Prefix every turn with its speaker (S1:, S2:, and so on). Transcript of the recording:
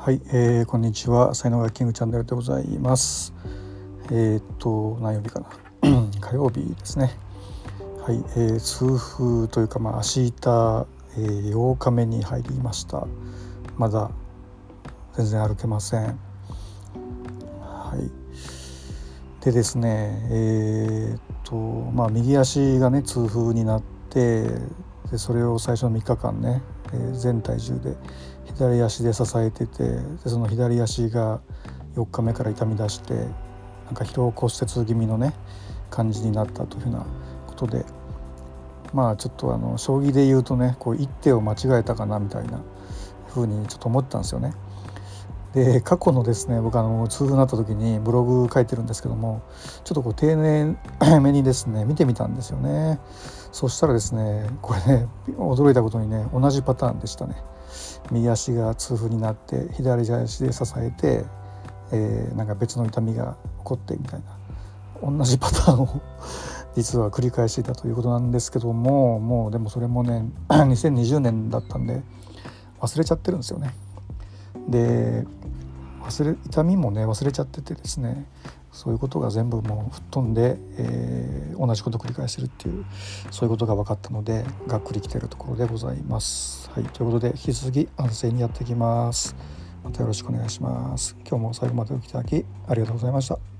S1: はい、えー、こんにちは。才能学キングチャンネルでございます。えー、っと何曜日かな。火曜日ですね。はい、えー、痛風というかまあ明日、えー、8日目に入りました。まだ全然歩けません。はい。でですねえー、っとまあ右足がね痛風になってでそれを最初の3日間ね、えー、全体重で左足で支えててでその左足が4日目から痛み出してなんか疲労骨折気味のね感じになったというふうなことでまあちょっとあの将棋で言うとねこう一手を間違えたかなみたいなふうにちょっと思ったんですよね。で過去のですね僕あの痛風になった時にブログ書いてるんですけどもちょっとこう丁寧 めにですね見てみたんですよねそしたらですねこれね驚いたことにね同じパターンでしたね右足が痛風になって左足で支えて、えー、なんか別の痛みが起こってみたいな同じパターンを 実は繰り返していたということなんですけどももうでもそれもね 2020年だったんで忘れちゃってるんですよね。で忘れ痛みもね忘れちゃっててですねそういうことが全部もう吹っ飛んで、えー、同じこと繰り返してるっていうそういうことが分かったのでがっくりきてるところでございます。はい、ということで引き続き安静にやっていきます。またよろしくお願いします。今日も最後までお聴きいただきありがとうございました。